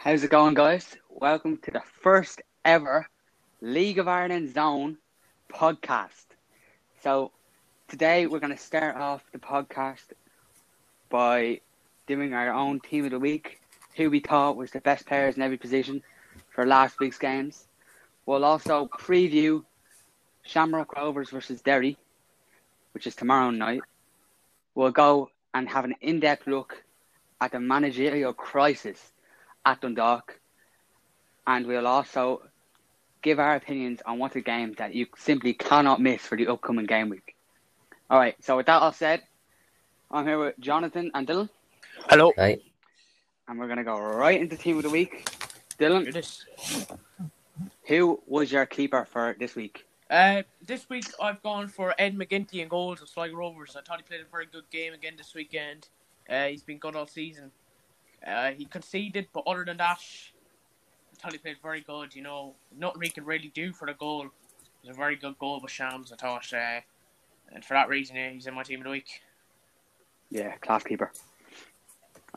How's it going, guys? Welcome to the first ever League of Ireland Zone podcast. So, today we're going to start off the podcast by doing our own team of the week, who we thought was the best players in every position for last week's games. We'll also preview Shamrock Rovers versus Derry, which is tomorrow night. We'll go and have an in depth look at the managerial crisis at Dundalk, and we'll also give our opinions on what's a game that you simply cannot miss for the upcoming game week. All right, so with that all said, I'm here with Jonathan and Dylan, Hello. Right. and we're going to go right into team of the week. Dylan, It is. who was your keeper for this week? Uh, this week I've gone for Ed McGinty in goals of Sligo Rovers. I thought he played a very good game again this weekend. Uh, he's been good all season. Uh, he conceded, but other than that, I thought he played very good. You know, nothing he could really do for the goal. It was a very good goal by Shams, I thought. Uh, and for that reason, yeah, he's in my team of the week. Yeah, class keeper.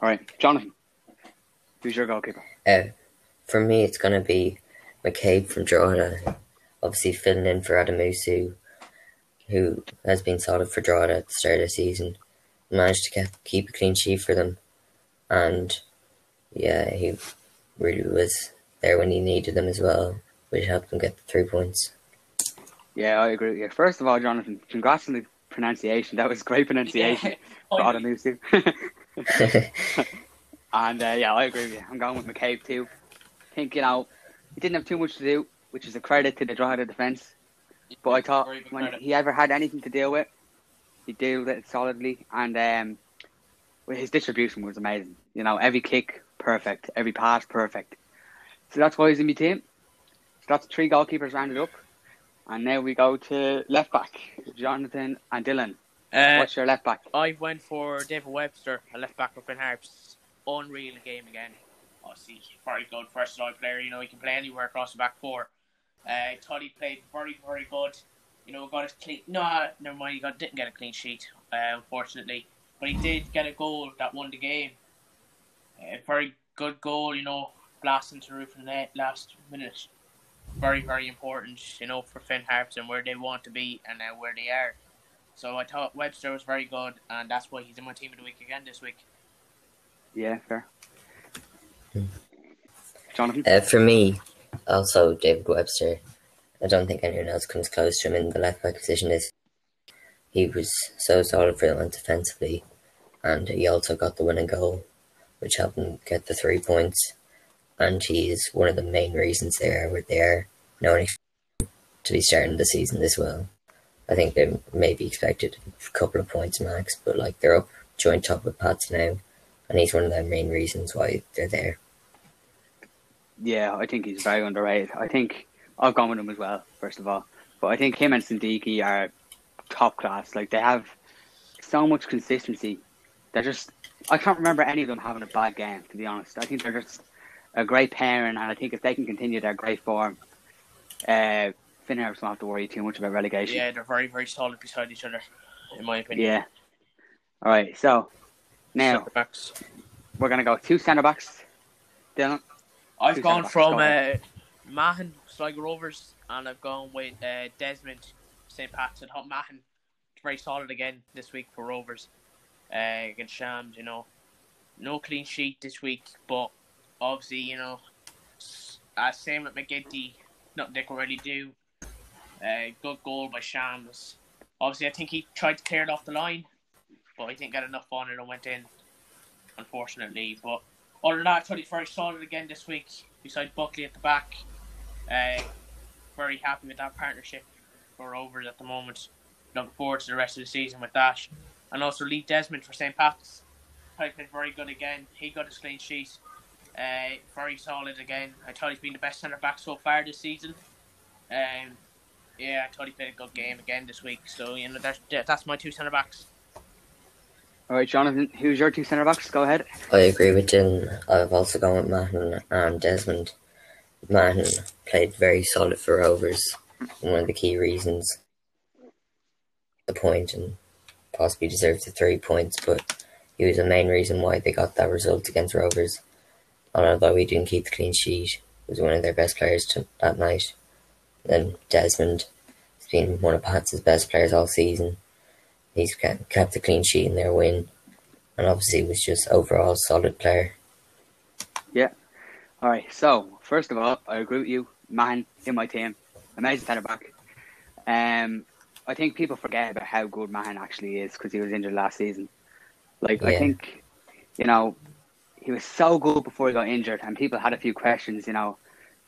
All right, Jonathan, who's your goalkeeper? Uh, for me, it's going to be McCabe from Drogheda, obviously filling in for Odumosu, who has been solid for Drogheda at the start of the season. Managed to get, keep a clean sheet for them, and yeah, he really was there when he needed them as well, which helped them get the three points. Yeah, I agree with you. First of all, Jonathan, congrats on the pronunciation. That was great pronunciation. Oh, for Odumosu. and uh, yeah, I agree with you. I'm going with McCabe too. I think, you know, he didn't have too much to do, which is a credit to the Drogheda defence. But I thought when credit. he ever had anything to deal with, he dealt with it solidly. And um, well, his distribution was amazing. You know, every kick, perfect. Every pass, perfect. So that's why he's in my team. So that's three goalkeepers rounded up. And now we go to left back, Jonathan and Dylan. Uh, What's your left back? I went for David Webster, a left back for Finn Harps. Unreal game again. Obviously, very good versatile player. You know, he can play anywhere across the back four. Uh, thought he played very, very good. You know, got his clean. No, never mind. He got didn't get a clean sheet, uh, unfortunately, but he did get a goal that won the game. A very good goal. You know, blasting to the roof of the net last minute. Very, very important. You know, for Finn Harps and where they want to be and uh, where they are. So I thought Webster was very good, and that's why he's in my team of the week again this week. Yeah, fair. Jonathan? Uh, for me, also David Webster. I don't think anyone else comes close to him in the left back position. This he was so solid for them defensively, and he also got the winning goal, which helped him get the three points. And he's one of the main reasons they are where they. No to be starting the season this well. I think they maybe expected a couple of points max, but like they're up joint top with Pats now, and he's one of the main reasons why they're there. Yeah, I think he's very underrated. I think I've gone with him as well, first of all. But I think him and Sindiki are top class. Like they have so much consistency. They're just I can't remember any of them having a bad game, to be honest. I think they're just a great pairing and I think if they can continue their great form, uh Finn Harps won't have to worry too much about relegation. Yeah, they're very, very solid beside each other, in my opinion. Yeah. All right, so now we're gonna go two centre backs. Dylan. I've gone from uh. Mahon, Sligo Rovers, and I've gone with uh, Desmond, St. Pat's. Thought Mahon very solid again this week for Rovers uh, against Shams. You know, no clean sheet this week, but obviously, you know, uh, same with McGinty. Nothing they can really do. Uh, good goal by Shams. Obviously, I think he tried to clear it off the line, but he didn't get enough on it and went in, unfortunately. But other than that, I thought he's very solid again this week, beside Buckley at the back. Uh, very happy with that partnership for Rovers at the moment. Looking forward to the rest of the season with that. And also Lee Desmond for St. Pat's. I played very good again. He got his clean sheet. Uh, very solid again. I thought he's been the best centre back so far this season. Um, yeah, I thought he played a good game again this week. So you know that's that's my two centre backs. All right, Jonathan, who's your two centre backs? Go ahead. I agree with Dylan. I've also gone with Mahon and Desmond. Martin played very solid for Rovers, and one of the key reasons the point and possibly deserved the three points, but he was the main reason why they got that result against Rovers. although he didn't keep the clean sheet, was one of their best players to, that night. Then Desmond has been one of Pats' best players all season. He's kept the clean sheet in their win, and obviously was just overall solid player. Yeah. All right. So first of all, I agree with you, man, in my team, amazing centre back. Um, I think people forget about how good Mahon actually is because he was injured last season. Like I think, you know, he was so good before he got injured, and people had a few questions. You know,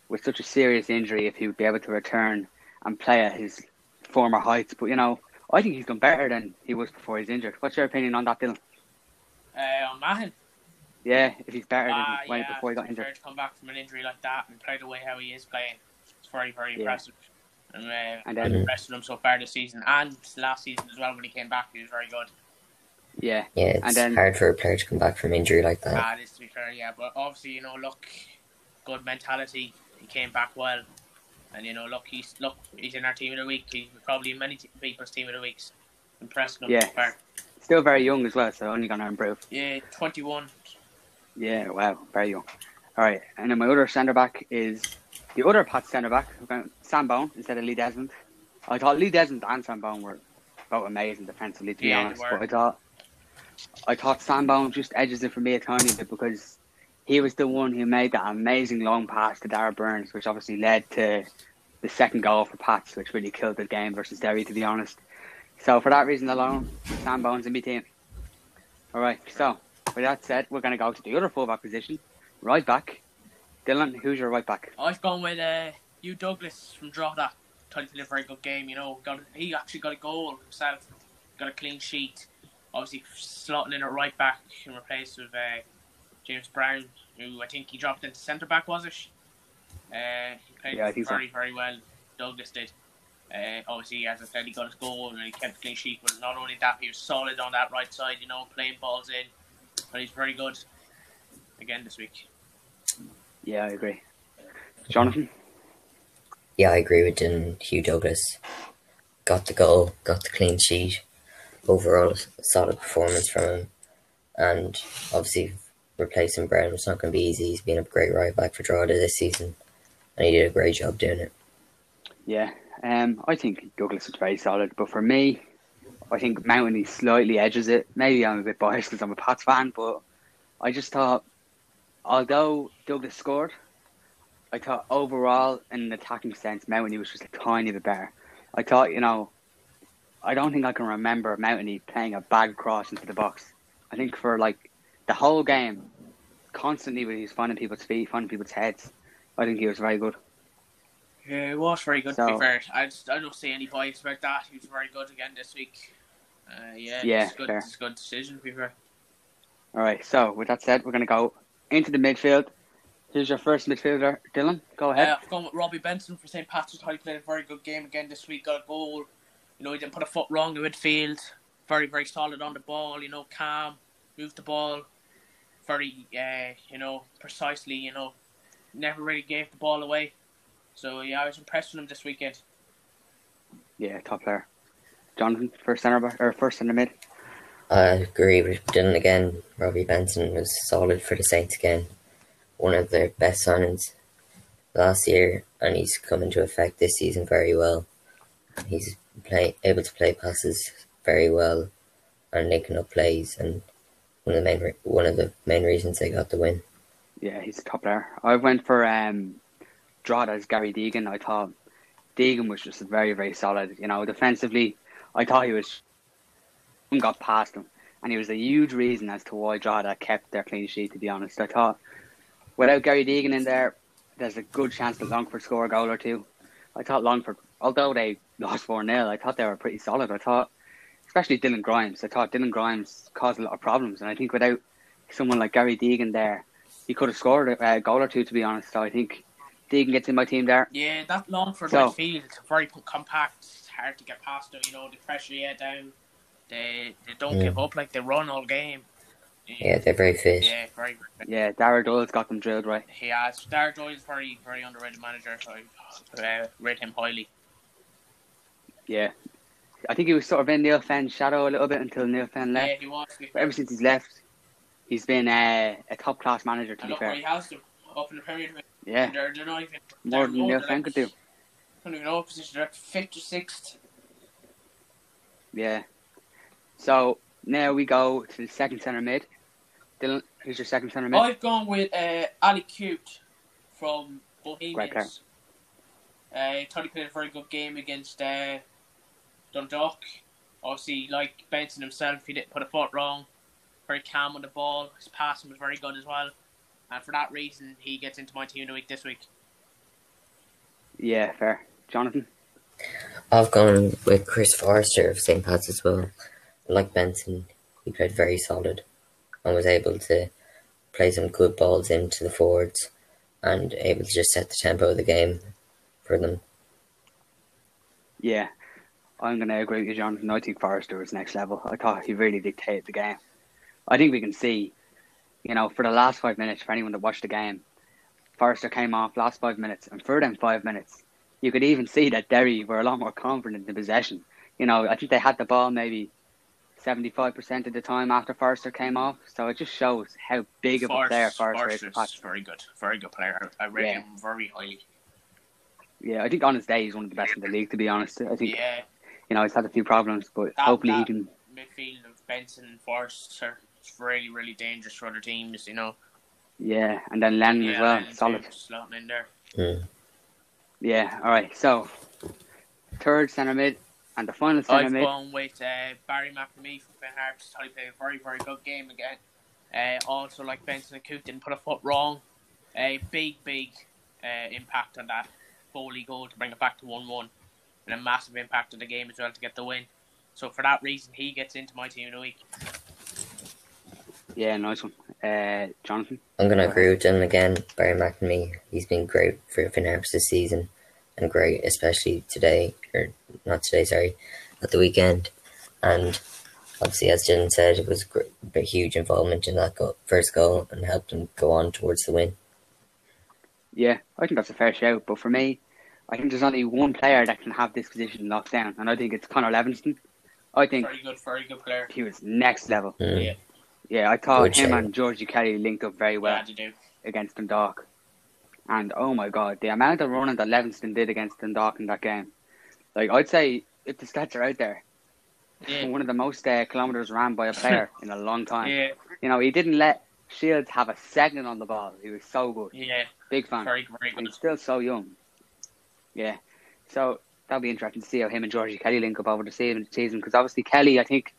with such a serious injury, if he would be able to return and play at his former heights. But you know, I think he's done better than he was before he's injured. What's your opinion on that, Dylan? Uh, on Mahon, Yeah, if he's better Ah, than when, yeah, before he got to injured. come back from an injury like that and play the way how he is playing, it's very, very Yeah. impressive. And, uh, And I'm then- impressed with him so far this season and last season as well when he came back. He was very good. Yeah, Yeah, it's And then- hard for a player to come back from injury like that. Ah, this to be fair, yeah. But obviously, you know, look, good mentality. He came back well, and you know, look, he's look, he's in our team of the week. He's probably in many t- people's team of the weeks. Impressed him. Yeah. so far. still very young as well, so only going to improve. Yeah, twenty-one. Yeah, wow, very young. All right, and then my other centre back is the other Pat centre back, Sam Bone instead of Lee Desmond. I thought Lee Desmond and Sam Bone were both amazing defensively, to be Yeah, honest. But I thought I thought Sam Bone just edges it for me a tiny bit because he was the one who made that amazing long pass to Darragh Burns, which obviously led to the second goal for Pats, which really killed the game versus Derry, to be honest. So for that reason alone, Sam Bone's in my team. All right, so with that said, we're going to go to the other fullback position, right back. Dylan, who's your right back? I've gone with uh, Hugh Douglas from Drogheda. Thought he did a very good game. You know, got he actually got a goal himself, got a clean sheet. Obviously, slotting in at right back in replace of uh, James Brown, who I think he dropped into centre back, was it? Uh, he played Yeah, think so. very, very well. Douglas did. Uh, obviously, as I said, he got his goal and he kept a clean sheet. But not only that, he was solid on that right side. You know, playing balls in. But he's very good again this week. Yeah, I agree. Jonathan? Yeah, I agree with Dylan. Hugh Douglas got the goal, got the clean sheet. Overall, a solid performance from him. And obviously, replacing Brown was not going to be easy. He's been a great right back for Drogheda this season, and he did a great job doing it. Yeah, um, I think Douglas was very solid, but for me, I think Mountain slightly edges it. Maybe I'm a bit biased because I'm a Pats fan, but I just thought, although Douglas scored, I thought overall, in an attacking sense, Mountain was just a tiny bit better. I thought, you know, I don't think I can remember Mountain playing a bad cross into the box. I think for like the whole game, constantly he was finding people's feet, finding people's heads, I think he was very good. Yeah, it was very good to be fair. I, just, I don't see any bias about that. He was very good again this week. Uh, yeah, Yeah, it's good. fair. It's a good decision to be fair. All right. So with that said, we're going to go into the midfield. Here's your first midfielder, Dylan. Go ahead. Uh, I've gone with Robbie Benson for St. Patrick's. He played a very good game again this week. Got a goal. You know, he didn't put a foot wrong in midfield. Very, very solid on the ball. You know, calm, moved the ball. Very, uh, you know, precisely. You know, never really gave the ball away. So yeah, I was impressed with him this weekend. Yeah, top player. Jonathan, first centre back or first centre mid. I agree with Dylan again. Robbie Benson was solid for the Saints again. One of their best signings last year, and he's come into effect this season very well. He's play, able to play passes very well and linking up plays, and one of the main re- one of the main reasons they got the win. Yeah, he's a top player. I went for um, Drogheda Gary Deegan. I thought Deegan was just very, very solid. You know, defensively, I thought he was got past him, and he was a huge reason as to why Drogheda kept their clean sheet. To be honest, I thought without Gary Deegan in there, there's a good chance that Longford score a goal or two. I thought Longford, although they lost four 0 I thought they were pretty solid. I thought, especially Dylan Grimes. I thought Dylan Grimes caused a lot of problems, and I think without someone like Gary Deegan there, he could have scored a goal or two. To be honest, so I think Deegan gets in my team there. Yeah, that Longford So- right field, very compact, it's hard to get past them, you know, the pressure yeah, down. They they don't Yeah. give up like they run all game. Yeah, they're very fit. Yeah, very Yeah, Daire Doyle's got them drilled right. he has Dar Doyle's very, very underrated manager, so I uh, rate him highly. Yeah. I think he was sort of in Neale Fenn's shadow a little bit until Neale Fenn left. Yeah, he was. But ever since he's left, He's been uh, a top class manager, to And be fair. he has them up in the Premier League. Yeah, They're, they're not even more they're than Neale Fenn like- could do. I don't even know what position they're at. Fifth or sixth. Yeah. So now we go to the second centre mid. Dylan, who's your second centre mid? I've gone with uh, Ali Coote from Great Bohemians. Uh, I thought he played a very good game against uh, Dundalk. Obviously, like Benson himself, he didn't put a foot wrong. Very calm on the ball. His passing was very good as well. And for that reason, he gets into my team of the week this week. Yeah, fair. Jonathan. I've gone with Chris Forrester of St. Pat's as well. Like Benson, he played very solid and was able to play some good balls into the forwards and able to just set the tempo of the game for them. Yeah, I'm going to agree with you, Jonathan. I think Forrester was next level. I thought he really dictated the game. I think we can see, you know, for the last five minutes, for anyone that watched the game, Forrester came off last five minutes, and for them five minutes, you could even see that Derry were a lot more confident in possession. You know, I think they had the ball maybe 75% of the time after Forrester came off, so it just shows how big of a player Forrester is. for very good. Very good player. I rate Yeah. him very highly. Yeah, I think on his day he's one of the best in the league, to be honest. I think, Yeah, you know, he's had a few problems, but That- hopefully he can. midfield of Benson and Forrester is really, really dangerous for other teams, you know. Yeah, and then Lennon as well, and solid. Slotting in there. Mm. Yeah, all right. So, third centre mid and the final thing I've mid. gone with uh, Barry McNamee from Finn Harps. Thought he played a very, very good game again. Uh, also, like Benson and Coote didn't put a foot wrong. A big, big uh, impact on that Foley goal to bring it back to 1 1. And a massive impact on the game as well to get the win. So, for that reason, he gets into my team of the week. Yeah, nice one. Uh, Jonathan. I'm going to agree with Dylan again. Barry McNamee, he's been great for Finn Harps this season and great, especially today, or not today, sorry, at the weekend. And obviously, as Dylan said, it was gr- a huge involvement in that go- first goal and helped them go on towards the win. Yeah, I think that's a fair shout. But for me, I think there's only one player that can have this position locked down, and I think it's Conor Levingston. I think Very good, very good player. he was next level. Mm. Yeah, Yeah, I thought Good him shout. and Georgie Kelly linked up very well glad to do. against Dundalk. And oh my god, the amount of running that Levingston did against Dundalk in that game. Like, I'd say, if the stats are out there, Yeah, one of the most uh, kilometres ran by a player in a long time. yeah, You know, he didn't let Shields have a second on the ball. He was so good. yeah. Big fan. Very, very And he's still so young. Yeah. So that'll be interesting to see how him and Georgie Kelly link up over the season because obviously Kelly, I think,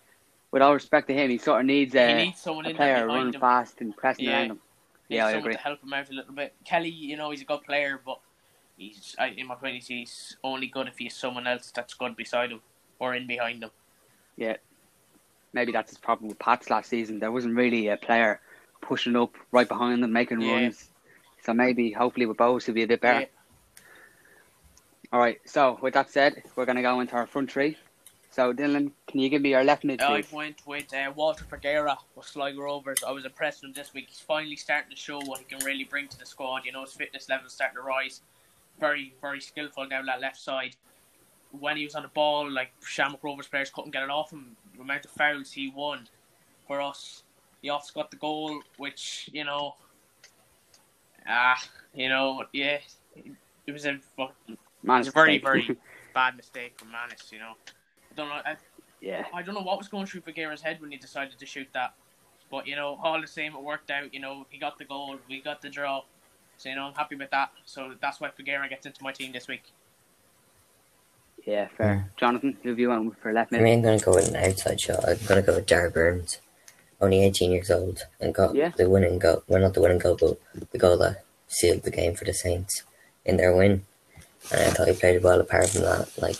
with all respect to him, he sort of needs he a, needs someone a player running him. fast and pressing Yeah. around him. Yeah, I agree. to help him out a little bit. Kelly, you know, he's a good player, but he's, in my opinion, he's only good if he's someone else that's good beside him or in behind him. Yeah, maybe that's his problem with Pats last season. There wasn't really a player pushing up right behind them, making Yeah. runs. So maybe, hopefully, with Bohs, he'll be a bit better. Yeah. All right. So with that said, we're going to go into our front three. So Dylan, can you give me your left mid, I please? went with uh, Walter Figueira with Sligo Rovers. I was impressed with him this week. He's finally starting to show what he can really bring to the squad. You know, his fitness level is starting to rise. Very, very skillful down that left side. When he was on the ball, like Shamrock Rovers players couldn't get it off him. The amount of fouls he won for us. He also got the goal, which you know, ah, you know, yeah, it was a Man, It's a very, very bad mistake from Mannus. You know, don't know. I, yeah. I don't know what was going through Figueira's head when he decided to shoot that. But, you know, all the same, it worked out. You know, he got the goal, we got the draw. So, you know, I'm happy with that. So that's why Figueira gets into my team this week. Yeah, fair. Hmm. Jonathan, who have you went with for left For mid? me, I'm going to go with an outside shot. I'm going to go with Dar Burns, only 18 years old, and got Yeah. the winning goal. Well, not the winning goal, but the goal that sealed the game for the Saints in their win. And I thought he played well apart from that. Like,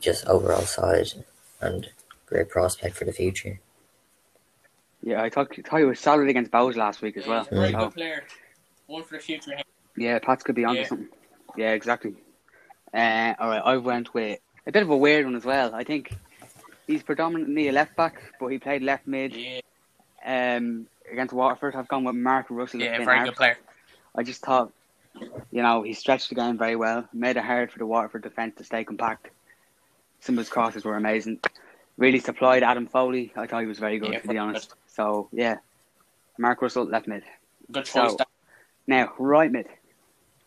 just overall solid and great prospect for the future. Yeah, I thought, thought he was solid against Bohs last week as Yeah, well. he's a very So, good player. One for the future. yeah, Pats could be onto Yeah. something. Yeah, exactly. Uh, all right, I went with a bit of a weird one as well. I think he's predominantly a left back, but he played left mid Yeah, um, against Waterford. I've gone with Mark Russell. of yeah Finn very Harps. good player. I just thought, you know, he stretched the game very well, made it hard for the Waterford defence to stay compact. Some of his crosses were amazing. Really supplied Adam Foley. I thought he was very good, Yeah, to be honest. So, yeah. Mark Russell, left mid. Good choice. So- Now, right mid.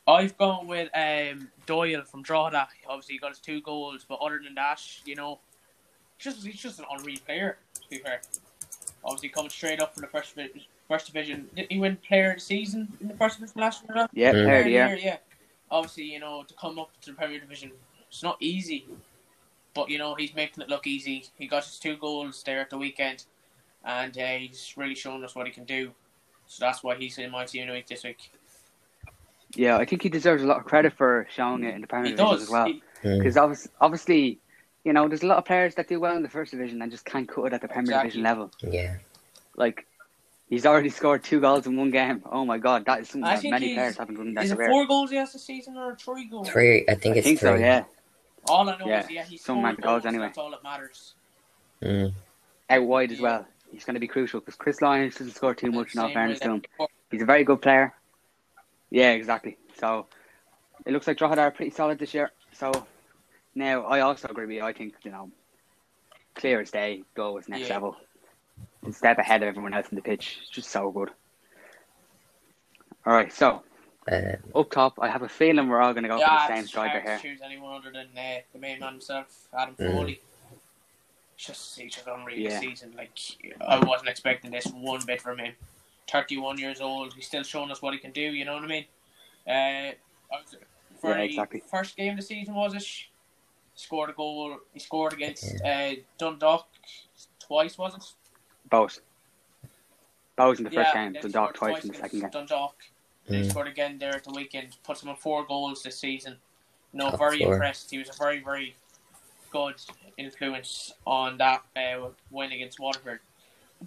I've gone with um, Doyle from Drogheda. Obviously, he got his two goals, but other than that, you know, he's just he's just an unreal player. To be fair, obviously coming straight up from the first divi- first division. Did he win Player of the Season in the first division last year? Yeah, yeah. player year. yeah. Obviously, you know, to come up to the Premier Division, it's not easy. But, you know, he's making it look easy. He got his two goals there at the weekend, and uh, he's really shown us what he can do. So that's why he's in my team of the week this week. Yeah, I think he deserves a lot of credit for showing it in the Premier He Division does. as well. He-. Because obviously, obviously, you know, there's a lot of players that do well in the first division and just can't cut it at the Premier Exactly. Division level. Yeah. Like, he's already scored two goals in one game. Oh my god, that is something I that many players haven't done in their is it career. four goals he has this season or three goals? Three. I think I it's think three. so, yeah. All I know Yeah, is yeah, he's some scored goals goals. anyway. That's all that matters. Mm. Out wide as Yeah. well. He's going to be crucial because Chris Lyons doesn't score too much in all Same fairness to him. He's a very good player. Yeah, exactly. So it looks like Drogheda are pretty solid this year. So now I also agree with you. I think you know, clear as day, go is next Yeah. level. A step ahead of everyone else in the pitch. It's just so good. All right, so Uh, up top, I have a feeling we're all going to go yeah, for the same it's striker hard here. to choose anyone other than uh, the main man himself, Adam Mm. Foley. He's just he's just unreal Yeah. season. Like I wasn't expecting this one bit from him. Thirty-one years old, he's still showing us what he can do. You know what I mean? Uh, was- for Yeah, the exactly. First game of the season was it? Scored a goal. He scored against uh, Dundalk twice, was it? Both. Both in the first yeah, game, then Dundalk scored twice in the second game. Dundalk. He Mm. scored again there at the weekend. Puts him on four goals this season. No, Top very four. impressed. He was a very, very good influence on that uh, win against Waterford.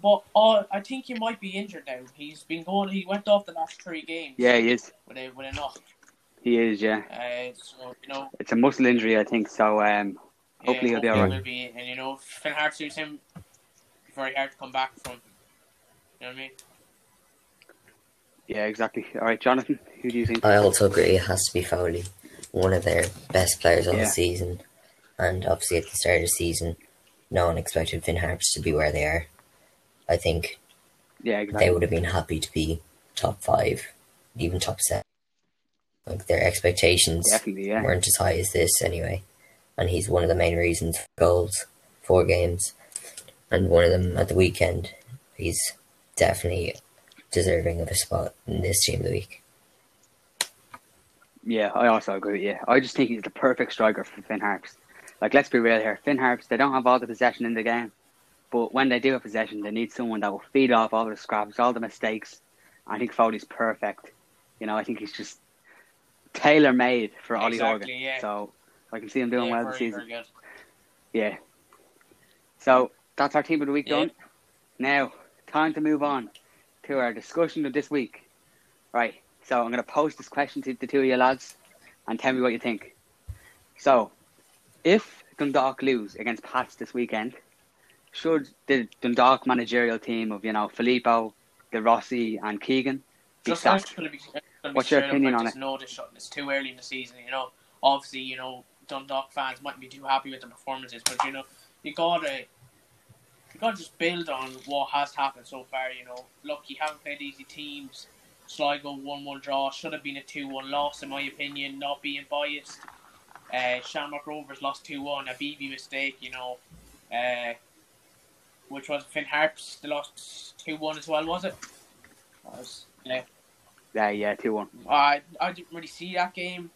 But uh, I think he might be injured now. He's been going. He went off the last three games. Yeah, he is. with a with a knock. He is. Yeah, Uh, so you know, it's a muscle injury, I think. So um, Hopefully he'll be alright. will be, and you know, Finn Hart suits him. Very hard to come back from. You know what I mean? Yeah, exactly. All right, Jonathan, who do you think? I also agree it has to be Foley, one of their best players on Yeah. the season, and obviously at the start of the season, no one expected Finn Harps to be where they are. I think yeah, exactly. they would have been happy to be top five, even top seven. Like their expectations yeah. weren't as high as this anyway, and he's one of the main reasons for goals, four games, and one of them at the weekend. He's definitely deserving of a spot in this team of the week. Yeah, I also agree with you. I just think he's the perfect striker for Finn Harps. Like, let's be real here. Finn Harps, they don't have all the possession in the game, but when they do have possession, they need someone that will feed off all the scraps, all the mistakes. I think Foley's perfect. You know, I think he's just tailor made for Ollie Exactly, Horgan. yeah. So I can see him doing yeah, well very, this season. very good. Yeah. So that's our team of the week Yeah. done. Now, time to move on to our discussion of this week. Right. So I'm going to pose this question to the two of you lads and tell me what you think. So, if Dundalk lose against Pats this weekend, should the Dundalk managerial team of, you know, Filippo, De Rossi and Keegan be Just sacked? be, What's your opinion on it? shot. It's too early in the season. You know, obviously, you know, Dundalk fans mightn't be too happy with the performances, but you know, you gotta, you gotta just build on what has happened so far. You know, look, you haven't played easy teams. Sligo one-one draw should have been a two-one loss, in my opinion. Not being biased. Uh, Shamrock Rovers lost two-one, Abibi mistake. You know, uh, which was Finn Harps. They lost two-one as well, was it? That was, yeah. Yeah, yeah, 2 1. I I didn't really see that game,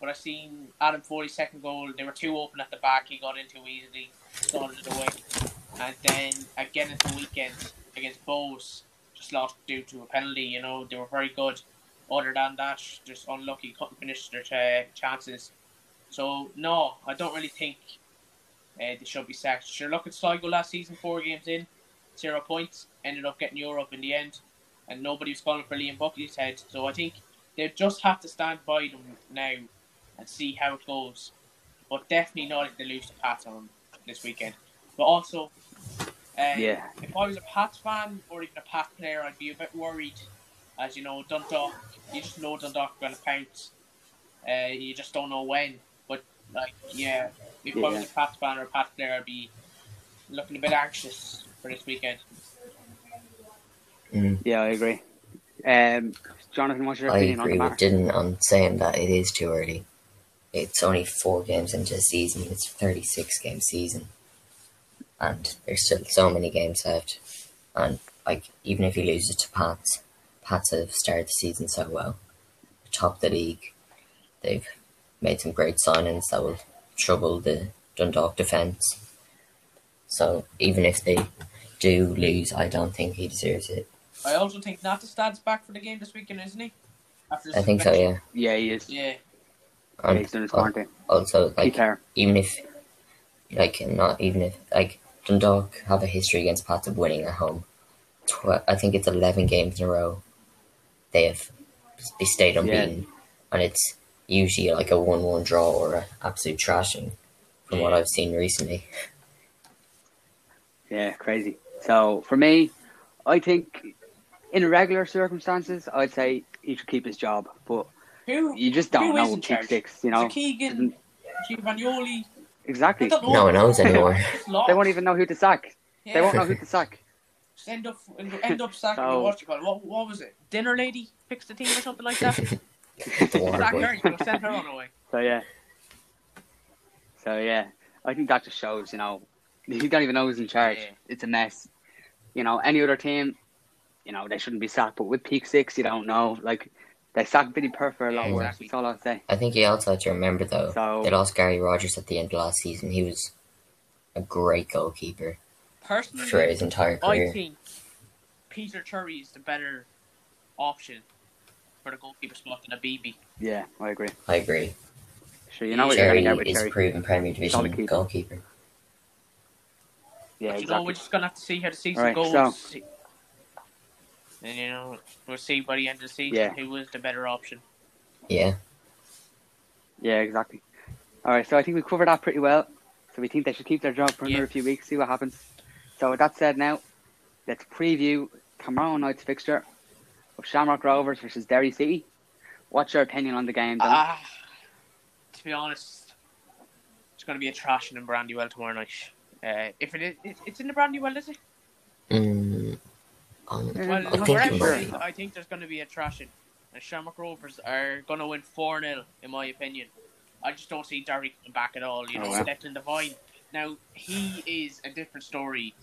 but I seen Adam Foley's second goal. They were too open at the back. He got into easily, started it away, and then again at the weekend against Bohs, just lost due to a penalty. You know they were very good. Other than that, just unlucky, couldn't finish their uh, chances. So no, I don't really think uh, they should be sacked. Sure, look at Sligo last season, four games in, zero points, ended up getting Europe in the end and nobody was calling for Liam Buckley's head. So I think they just have to stand by them now and see how it goes. But definitely not if they lose to Pats on this weekend. But also, uh, Yeah. if I was a Pats fan or even a Pat player, I'd be a bit worried. As you know, Dundalk, you just know Dundalk are going to pounce. Uh, you just don't know when. But like, yeah, if I was a Pats fan or a Pats player, I'd be looking a bit anxious for this weekend. Mm, Yeah, I agree. Um, Jonathan, what's your I opinion on agree the with matter? Dylan on saying that it is too early. It's only four games into the season. It's a 36 game season. And there's still so many games left. And like even if he loses to Pats, Pats have started the season so well. Top of the league. They've made some great signings that will trouble the Dundalk defence. So even if they do lose, I don't think he deserves it. I also think Nattestad's back for the game this weekend, isn't he? After I think so, yeah. Yeah, he is. Yeah. Yeah, And he's done his al- quarantine. also, Take like, care. even if like not even if like Dundalk have a history against Pats of winning at home. Tw- I think it's eleven games in a row. They have they stayed unbeaten, and it's usually like a one-one draw or an absolute trashing, from what I've seen recently. Yeah, crazy. So for me, I think in regular circumstances, I'd say he should keep his job, but Who? you just don't Who know is in charge? sticks, you know. Is Keegan, Giovagnoli? I Exactly. No one knows anymore. They won't even know who to sack. Yeah. They won't know who to sack. end up end up sacking So- what you call it. What, what was it? Dinner lady picks the team or something like that. the water boy. her, send her on away. So yeah. So yeah, I think that just shows, you know, you don't even know who's in charge. Yeah. It's a mess. You know, any other team, you know, they shouldn't be sacked. But with Peak Six, you don't know. Like they sacked Vinny Perth for a lot Yeah, worse. That's all I'll say. I think you also have to remember though So- they lost Gary Rogers at the end of last season. He was a great goalkeeper Personally, for his entire career. I think Peter Cherry is the better option for the goalkeeper spot than Abibi. Yeah, I agree. I agree. Sure, you know what you're Cherry gonna get with is a Cherry. proven Premier Division keeper. goalkeeper. Yeah, but you know, exactly. we're just gonna have to see how the season Alright, goes. so- See- And you know, we'll see by the end of the season Yeah. who was the better option. Yeah. Yeah, exactly. All right, so I think we covered that pretty well. So we think they should keep their job for Yeah. another few weeks, see what happens. So with that said, now let's preview tomorrow night's fixture of Shamrock Rovers versus Derry City. What's your opinion on the game? Dylan? Ah, to be honest, it's going to be a trashing in Brandywell tomorrow night. Uh, if it is, it's in the Brandywell, is it? Mm, Yeah, Well, I think wherever it it might is, be. I think there's going to be a trashing. And Shamrock Rovers are going to win 4 0, in my opinion. I just don't see Derry coming back at all. You Oh, know, wow. Declan Devine. Now, he is a different story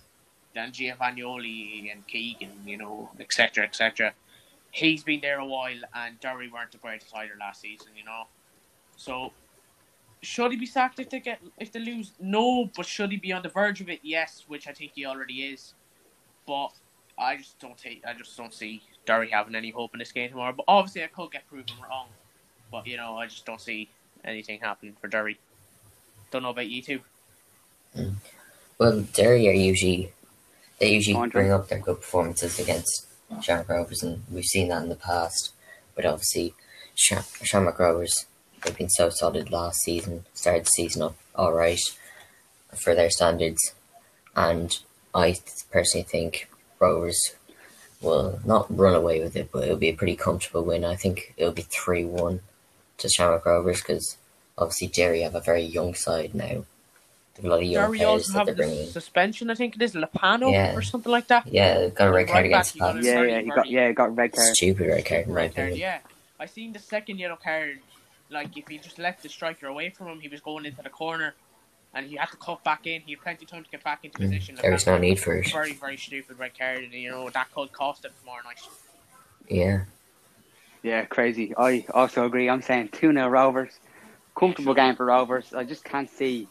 than Giovagnoli and Keegan, you know, etc., etc. He's been there a while, and Derry weren't the greatest either last season, you know. So, should he be sacked if they get if they lose? No, but should he be on the verge of it? Yes, which I think he already is. But I just don't think I just don't see Derry having any hope in this game tomorrow. But obviously, I could get proven wrong. But you know, I just don't see anything happening for Derry. Don't know about you two. Well, Derry are usually they usually Go on, bring up their good performances against Shamrock Rovers, and we've seen that in the past. But obviously, Sham- Shamrock Rovers they've been so solid last season, started the season up all right for their standards, and I personally think Rovers will not run away with it, but it'll be a pretty comfortable win. I think it'll be three one to Shamrock Rovers because obviously Derry have a very young side now. They have a lot of young Derry players also that have they're the suspension. I think it is Lapano Yeah. or something like that. Yeah, got a red card Right against back, Pats. yeah, yeah, he got yeah, he got a red card. Stupid red card, in my Red card, opinion. yeah. I seen the second yellow card. Like if he just left the striker away from him, he was going into the corner, and he had to cut back in. He had plenty of time to get back into Mm, position. There was no need for it. Very, very stupid red card, and you know that could cost him tomorrow night. Yeah, Yeah, crazy. I also agree. I'm saying 2 0 Rovers. Comfortable game for Rovers. I just can't see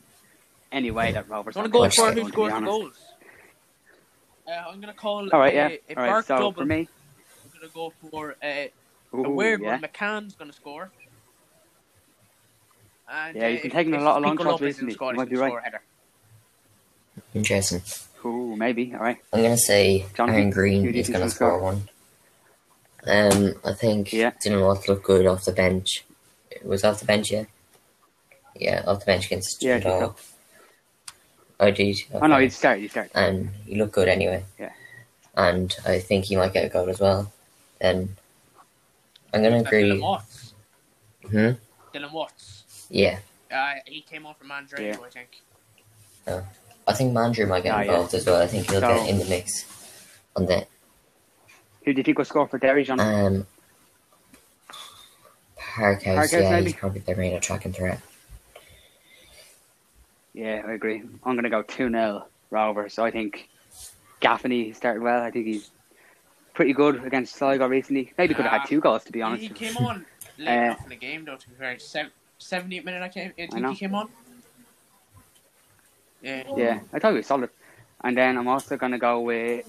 any way that Rovers I'm gonna go for that who scores the goals. Uh, I'm gonna call. All right, yeah. If All right, Burke so double, for me, I'm gonna go for uh, a ooh, weird yeah. one. McCann's gonna score. And, Yeah, uh, he's been if- taking a lot of long shots recently. Score, You might be right. score a header. interesting. Ooh, maybe. All right. I'm gonna say Jonathan, Aaron Greene do is gonna gonna score score? one. Um, I think Yeah. Dylan Watts looked good off the bench. It was off the bench, yeah. Yeah, off the bench against Yeah, I think so. Oh, did. Oh no, Okay. he'd start. He'd start. and he looked good anyway. Yeah. And I think he might get a goal as well. Then I'm gonna Uh, Dylan agree. Watts. Hmm. Dylan Watts. Yeah, Uh, he came on from Mandroiu, Yeah. I think. I think Mandroiu might get Ah, yeah. involved as well. I think he'll So- get in the mix on that. Who do you think will score for Derry, John? Um, Parkhouse, Parkhouse, yeah, maybe? he's probably their main attacking threat. yeah, I agree. I'm going to go 2 0 Rovers. So I think Gaffney started well. I think he's pretty good against Sligo recently. Maybe could have Ah, had two goals, to be honest. he came on late Uh, enough in the game, though. To be fair, Sev- 70th minute, I, came, I think know. he came on. Yeah. Yeah, I thought he was solid. And then I'm also going to go with.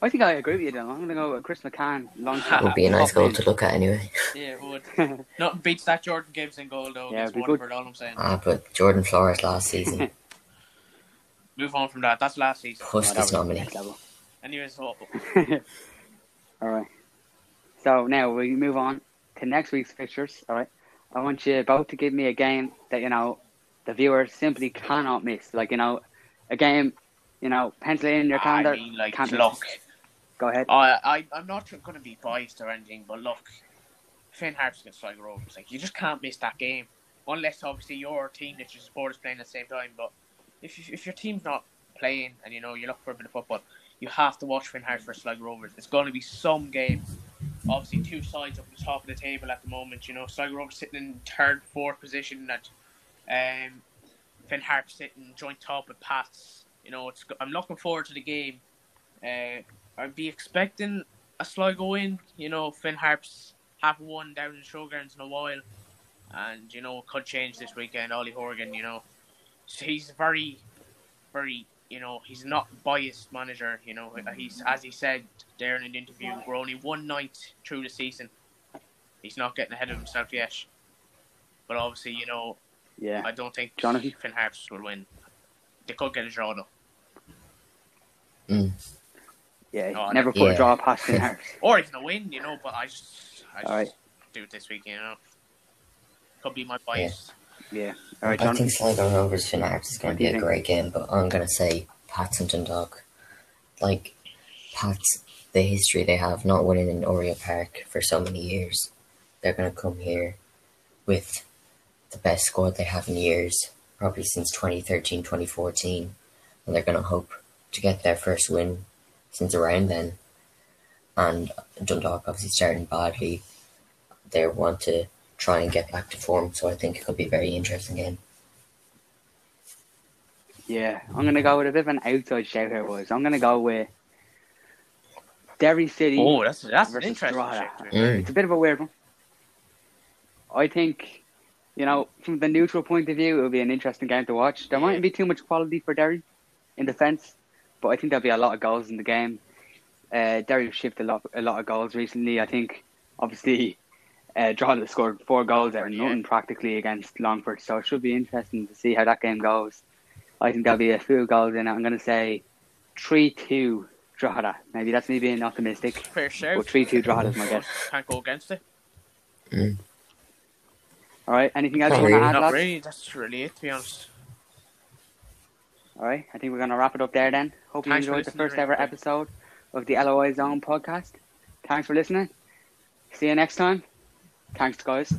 I think I agree with you, then. I'm going to go with Chris McCann. Long It. Would be a nice goal end. to look at anyway. Yeah, it would. Nothing beats that Jordan Gibson goal, though, Yeah, against it'd be Waterford, all I'm saying. Ah, but Jordan Flores last season, Move on from that. That's last season. Yeah, that Puskas was nominee. next level. Anyways, all right. So now we move on to next week's fixtures. All right. I want you both to give me a game that you know the viewers simply cannot miss. Like you know, a game. You know, pencil in your calendar. I mean, like, can't miss. look. Go ahead. I, I, I'm not going to be biased or anything, but look, Finn Harps against Sligo Rovers, like, you just can't miss that game. Unless, obviously, your team that you support is playing at the same time. But if, if your team's not playing and, you know, you look for a bit of football, you have to watch Finn Harps versus Sligo Rovers. It's going to be some game. Obviously, two sides up the top of the table at the moment. You know, Sligo sitting in third, fourth position. At um, Finn Harps sitting joint top with Pats. You know, it's. I'm looking forward to the game. Uh, I'd be expecting a Sligo win. You know, Finn Harps have won down in Showgrounds in a while, and you know could change this weekend. Ollie Horgan, you know, he's very, very. You know, he's not biased manager. You know, he's as he said there in an interview, we're only one night through the season. He's not getting ahead of himself yet. But obviously, you know, Yeah. I don't think Jonathan? Finn Harps will win. They could get a draw though. Mm. Yeah. Oh, never put Yeah. a draw past Finn Harps. Or he's gonna win, you know. But I just, I just All right. do it this week, you know. Could be my bias. Yeah. All right, I think Sligo Rovers Harps is going to be a think? great game, but I'm going to say Pats and Dundalk. Like, Pats, the history they have not winning in Oriel Park for so many years, they're going to come here with the best squad they have in years, probably since 2013 2014, and they're going to hope to get their first win since around then. And Dundalk obviously starting badly. They want to try and get back to form, so I think it could be a very interesting game. Yeah, I'm gonna go with a bit of an outside shout here, boys. I'm gonna go with Derry City. Oh, that's that's versus interesting Drogheda. shift. to be fair. Mm. It's a bit of a weird one. I think, you know, from the neutral point of view, it will be an interesting game to watch. There mightn't be too much quality for Derry in defence, but I think there'll be a lot of goals in the game. Uh, Derry have shipped a lot, a lot of goals recently. I think, obviously, uh, Drogheda scored four goals out of Yeah. nothing practically against Longford, so it should be interesting to see how that game goes. I think there'll be a few goals in it. I'm going to say 3 2 Drogheda. Maybe that's me being optimistic, Fair shout. but 3 2 Drogheda is my guess. Can't go against it. All right, anything else Not you want to really. add, Not lads? really. That's really it, to be honest. All right, I think we're going to wrap it up there then. Hope you Thanks for enjoyed the first ever episode of the LOI Zone podcast. Thanks for listening. See you next time. Thanks, guys.